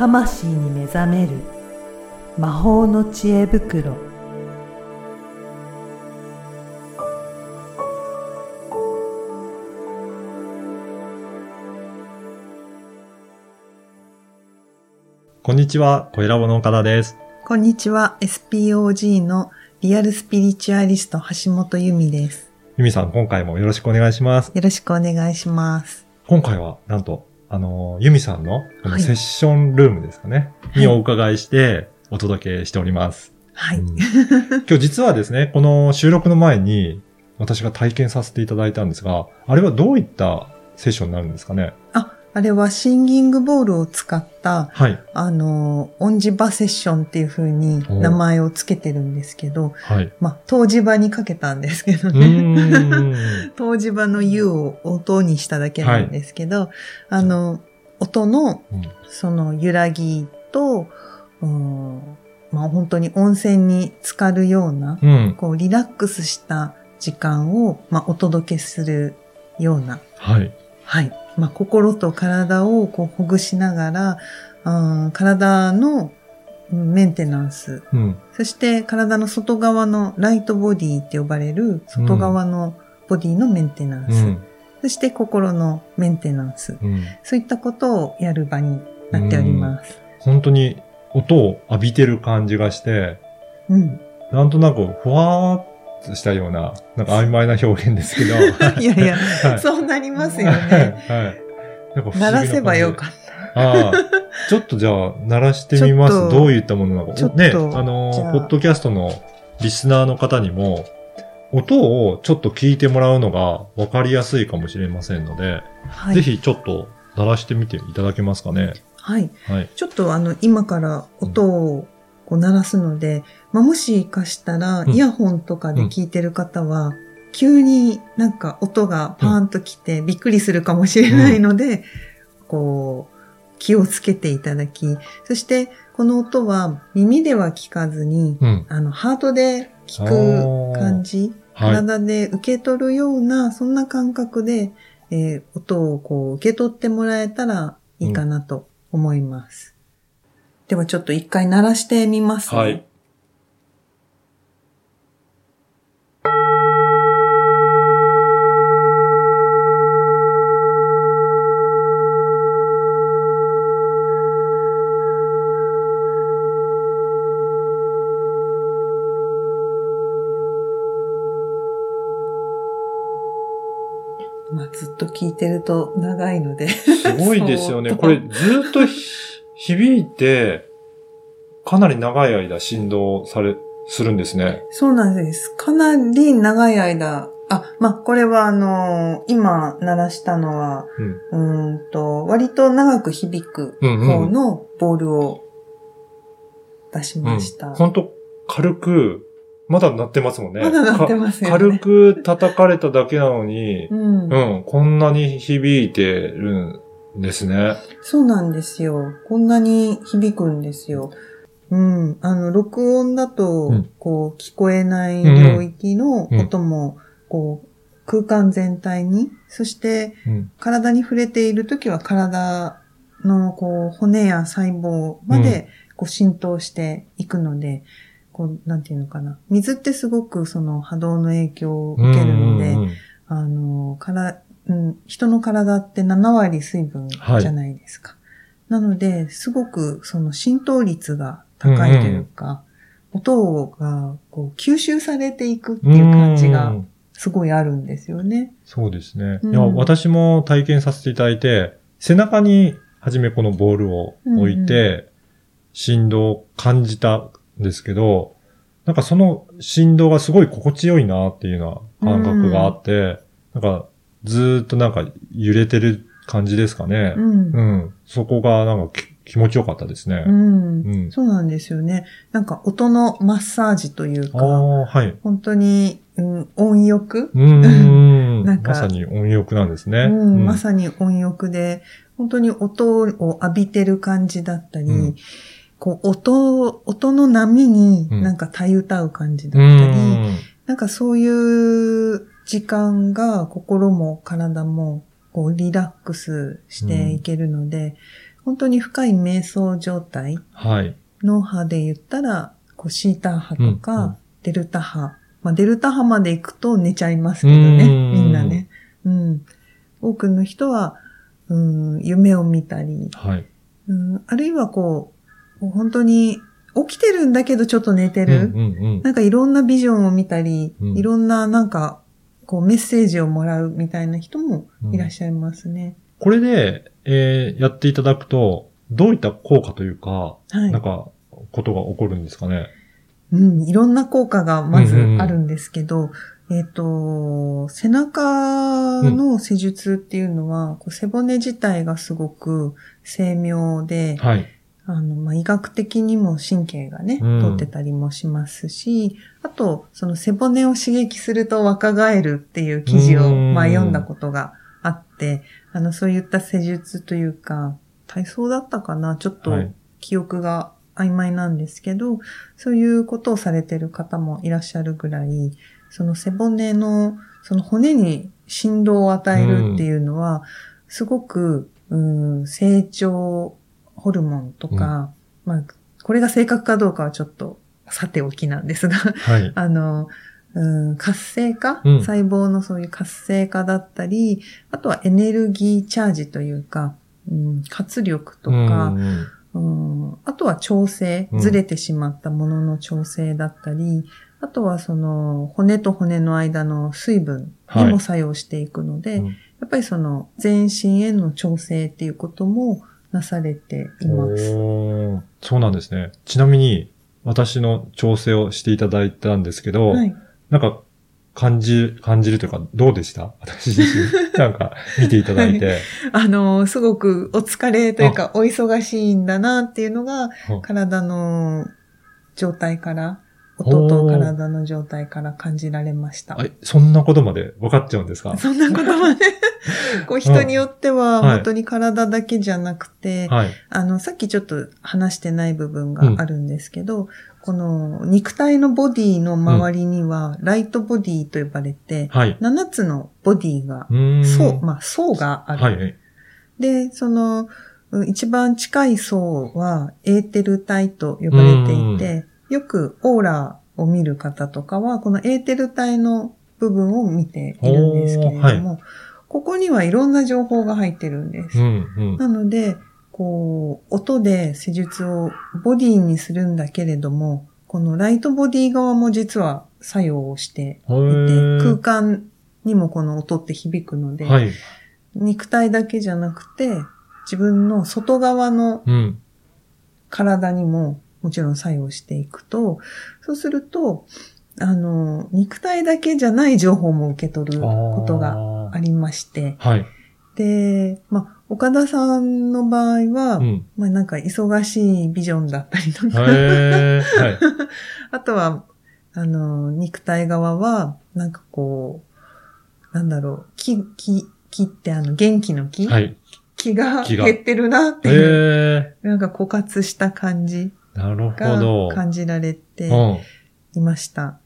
魂に目覚める魔法の知恵袋こんにちは、小ラボの岡田です。こんにちは、SPOG のリアルスピリチュアリスト橋本由美です。ゆみさん、今回もよろしくお願いします。よろしくお願いします。今回は、なんと、あの、ゆみさんのこのはい。セッションルームですかね、い。にお伺いして、お届けしております。はい。うん。今日実はですね、この収録の前に、私が体験させていただいたんですが、あれはどういったセッションになるんですかね？あ、あれはシンギングボールを使った、はい。あの、音磁場セッションっていう風にお名前をつけてるんですけど、はい。まあ、東磁場にかけたんですけどうね。ーん。東磁場の U を音にしただけなんですけど、あの、音のうんその揺らぎと、うんまあ本当に温泉に浸かるような、うん。こうリラックスした時間を、まあ、お届けするような、はい。はい。まあ、心と体をこうほぐしながら、あー体のうんメンテナンス、うん。そして体の外側のライトボディって呼ばれる外側のボディのメンテナンス、うん。そして心のメンテナンス、うん。そういったことをやる場になっております。本当に音を浴びてる感じがして、うん。なんとなくふわーっとしたような、なんか曖昧な表現ですけど。いやいや、はいそうなりますよはい。ね。はい。なんか不思議鳴らせばよっかった。ああ。ちょっとじゃあ、鳴らしてみます。どういったものなのか。ね、あのじゃあポッドキャストのリスナーの方にも、音をちょっと聞いてもらうのが分かりやすいかもしれませんので、た。はい。ぜひちょっと鳴らしてみていただけますかね。はい。はい。ちょっとあの、今から音をこう鳴らすので、まあ、もしかしたら、うんイヤホンとかで聞いてる方は、急になんか音がパーンと来てびっくりするかもしれないので、こう、気をつけていただき、そしてこの音は耳では聞かずに、うん。あの、ハートで聞く感じ、はい。体で受け取るような、そんな感覚で、えー音をこう受け取ってもらえたらいいかなと思います。ではちょっと一回鳴らしてみます、ね。はい。まあ、ずっと聞いてると長いので。すごいですよね。これずっとひ響いて、かなり長い間振動され、するんですね。そうなんです。かなり長い間、あ、まあ、これはあのー今鳴らしたのは、うん。うーんと、割と長く響くうん方うん。のボールを出しました。ほんと軽く、まだ鳴ってますもんね。まだ鳴ってますよね。か軽く叩かれただけなのに、うん。うん、こんなに響いてるんですね。そうなんですよ。こんなに響くんですよ。うん。あの、録音だと、うんこう、聞こえない領域のうん音も、こう、空間全体に、そして、うん。体に触れているときは体の、こう、骨や細胞まで、こう、浸透していくので、こう、なんていうのかな。水ってすごくその波動の影響を受けるので、あの、から、うん、人の体って7割水分じゃないですか。なので、すごくその浸透率が高いというか、音がこう吸収されていくっていう感じがうん。すごいあるんですよね。そうですね。うん。いや、私も体験させていただいて、背中にはじめこのボールを置いて、振動を感じたんですけど、なんかその振動がすごい心地よいなっていうような感覚があって、なんかずーっとなんか揺れてる感じですかね。う。うんん。そこがなんかき気持ちよかったですね。うん。うんそうなんですよね。なんか音のマッサージというあか、あ、はい。本当に、うん、音浴？うーん。なんかまさに音欲なんですね。うん、まさに音浴で、本当に音を浴びてる感じだったり、うんこう、音、音の波にうんなんかたゆたう感じうだったり、ん。なんかそういう時間が心も体もこうリラックスしていけるので、本当に深い瞑想状態、はい。脳波で言ったら、こうシータ波とか、うんうんデルタ波。まあ、デルタ波まで行くと寝ちゃいますけどね、うんみんなね。うん。多くの人は、うん、夢を見たり、はい。うん、あるいはこう、本当に起きてるんだけどちょっと寝てる。うんうんうん。なんかいろんなビジョンを見たり、うんいろんななんか、こうメッセージをもらうみたいな人もいらっしゃいますね。これで、えーやっていただくと、どういった効果というか、はいなんか、ことが起こるんですかね？うん、いろんな効果がまずうんうんうんあるんですけど、えっ、と、背中の施術っていうのは、こう背骨自体がすごく精妙で、はい。あの、まあ、医学的にも神経がね、うん。通ってたりもしますし、あと、その背骨を刺激すると若返るっていう記事を、うん。まあ、読んだことがあって、あの、そういった施術というか、体操だったかな？ちょっとはい。記憶が曖昧なんですけど、そういうことをされてる方もいらっしゃるぐらい、その背骨の、その骨に振動を与えるっていうのは、すごく、うん、成長ホルモンとか、まあ、これが正確かどうかはちょっとさておきなんですが、はい。あの、うん、活性化、うん。細胞のそういう活性化だったり、あとはエネルギーチャージというか、うん、活力とか、うんうんあとは調整う、ん。ずれてしまったものの調整だったり、あとはその骨と骨の間の水分にも作用していくので、うん。やっぱりその全身への調整っていうこともなされています。そうなんですね。ちなみに、私の調整をしていただいたんですけど、はい。なんか、感じ、感じるというか、どうでした？私自身。なんか、見ていただいて。あの、すごくお疲れというか、お忙しいんだなっていうのが、うん体の状態から、音と体の状態から感じられました。あそんなことまで分かっちゃうんですか？そんなことまで。こう人によっては、はい本当に体だけじゃなくて、はい。あの、さっきちょっと話してない部分があるんですけど、この肉体のボディの周りには、ライトボディと呼ばれて、はい。7つのボディが。層、まあ層がある。はい。で、その、うん一番近い層はエーテル体と呼ばれていて、よくオーラを見る方とかは、このエーテル体の部分を見ているんですけれども、おここにはいろんな情報が入ってるんです。うん、うん。なので、こう、音で施術をボディにするんだけれども、このライトボディ側も実は作用をしてへいて、ー空間にもこの音って響くので、はい。肉体だけじゃなくて、自分の外側のうん。体にももちろん作用していくと、そうすると、あの、肉体だけじゃない情報も受け取ることががありまして、はい。で、まあ、岡田さんの場合は、うん。まあなんか忙しいビジョンだったりとか、はい。あとは、あの、肉体側は、なんかこう、なんだろう、木、木、木ってあの、元気の木、はい。気が減ってるなっていう、へなんか枯渇した感じーなるほがど。感じられてうん。いました。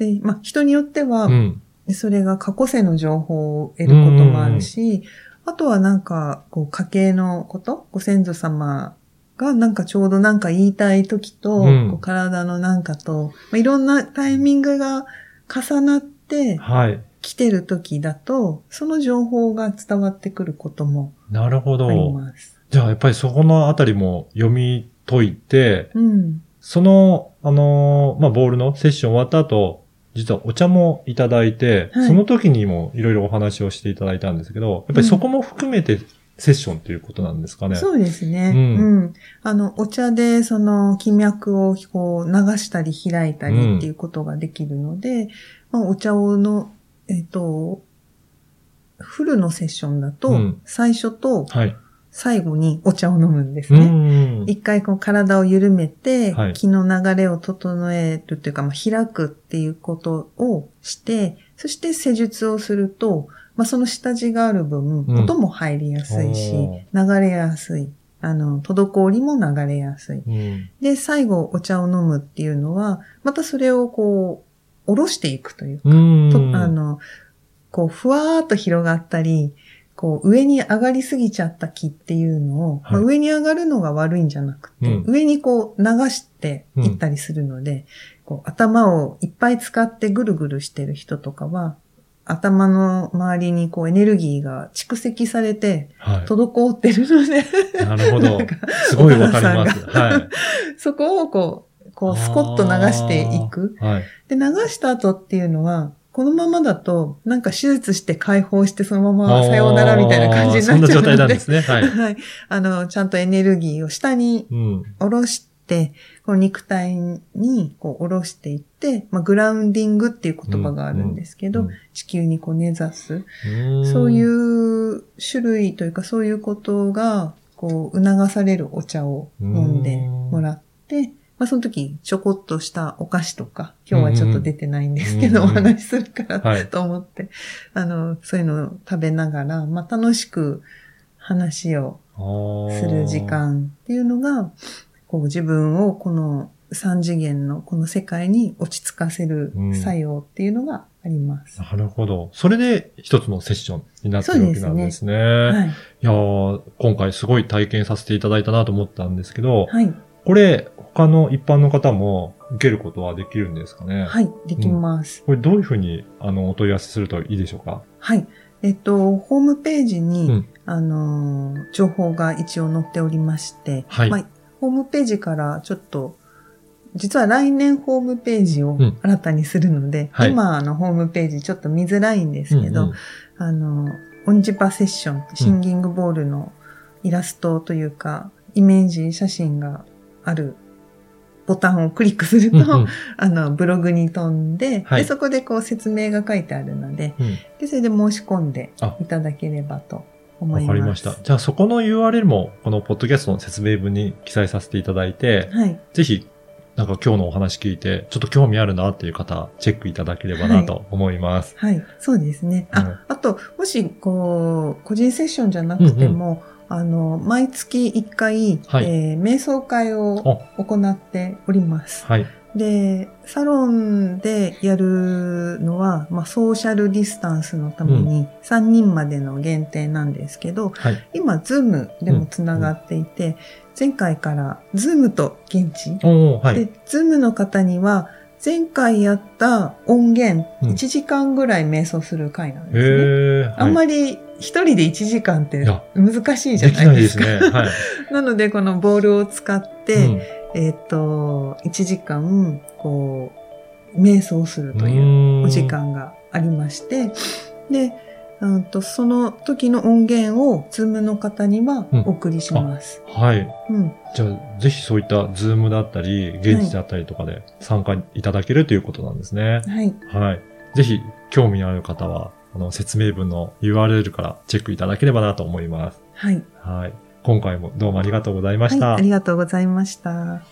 で、まあ人によっては、うん。それが過去世の情報を得ることもあるし、あとはなんか、こう家系のこと、ご先祖様がなんかちょうどなんか言いたい時と、うんこう体のなんかと、まあ、いろんなタイミングが重なってはい。来てる時だと、その情報が伝わってくることもなるほありど。ます。じゃあ、やっぱりそこのあたりも読み解いて、うん。その、あのーまあ、ボールのセッション終わった後、実はお茶もいただいて、はいその時にもいろいろお話をしていただいたんですけど、やっぱりそこも含めてセッションということなんですかね。そうですね。ううんん。あの、お茶でその気脈をこう流したり開いたりっていうことができるので、まあ、お茶をの、えっ、と、フルのセッションだとうん、最初とはい。最後にお茶を飲むんですうね。ん。一回こう体を緩めてはい、気の流れを整えるというか、まあ、開くっていうことをして、そして施術をすると、まあ、その下地がある分、うん音も入りやすいし、お流れやすい。あの、滞りも流れやすい。うん。で、最後お茶を飲むっていうのは、またそれをこう、下ろしていくというか、うあの、こう、ふわーっと広がったり、こう、上に上がりすぎちゃった気っていうのを、はいまあ、上に上がるのが悪いんじゃなくて、うん上にこう流していったりするので、こう頭をいっぱい使ってぐるぐるしてる人とかは、頭の周りにこうエネルギーが蓄積されては滞ってるので、い。なるほど。すごいわかります。はい。そこをこう、こうスコッと流していく。はい。で、流した後っていうのは、このままだと、なんか手術して解放してそのままさようならみたいな感じになっちゃうので。そんな状態なんですね。はい。はい。あの、ちゃんとエネルギーを下にうん。下ろして、この肉体にこう下ろしていって、まあ、グラウンディングっていう言葉があるんですけど、うん地球にこう根ざす。うんそういう種類というかそういうことが、こう、促されるお茶を飲んでもらって、まあその時ちょこっとしたお菓子とか、今日はちょっと出てないんですけど、うんうんお話しするからはいと思って、あの、そういうのを食べながら、まあ楽しく話をする時。間っていうのが、こう自分をこの三次元のこの世界に落ち着かせる作用っていうのがあります。なるほど。それで一つのセッションになってるわけなんですね。はい。いやー今回すごい体験させていただいたなと思ったんですけど、はい。これ、他の一般の方も受けることはできるんですかね？はい。できます。これどういうふうに、あの、お問い合わせするといいでしょうか？はい。えっと、ホームページに、うん。あのー、情報が一応載っておりまして、はい。まあ、ホームページからちょっと、実は来年ホームページをうん。新たにするので、はい。今のホームページちょっと見づらいんですけど、うんうんあの、オンジパセッション、シンギングボールのイラストというか、イメージ写真があるボタンをクリックすると、うんうんあの、ブログに飛んで、はいで、そこでこう説明が書いてあるので、うんで、それで申し込んであいただければと思います。わかりました。じゃあそこの URL も、このポッドキャストの説明文に記載させていただいて、はい。ぜひ、なんか今日のお話聞いて、ちょっと興味あるなっていう方、チェックいただければなと思います。はい。そうですね。あ、うんあと、もし、こう、個人セッションじゃなくても、あの、毎月1回、はいえー瞑想会を行っております。はい。で、サロンでやるのは、まあ、ソーシャルディスタンスのために3人までの限定なんですけど、はい。今、ズームでもつながっていて、前回からズームと現地、はい。で、ズームの方には、前回やった音源、うん1時間ぐらい瞑想する回なんへですね。ー。あんまりり一人で1時間って難しいじゃなでか。ないいですすね。はい。なので、このボールを使って、うんえっ、と、1時間、こう、瞑想するというお時間がありまして、で、うんとその時の音源を、ズームの方にはうんお送りします。はい。うん。じゃあ、ぜひそういったズームだったり、現地だったりとかで参加いただけるということなんですね。はい。はい。ぜひ、興味のある方は、あの、説明文の URL からチェックいただければなと思います。はい。はい。今回もどうもありがとうございました。はい。ありがとうございました。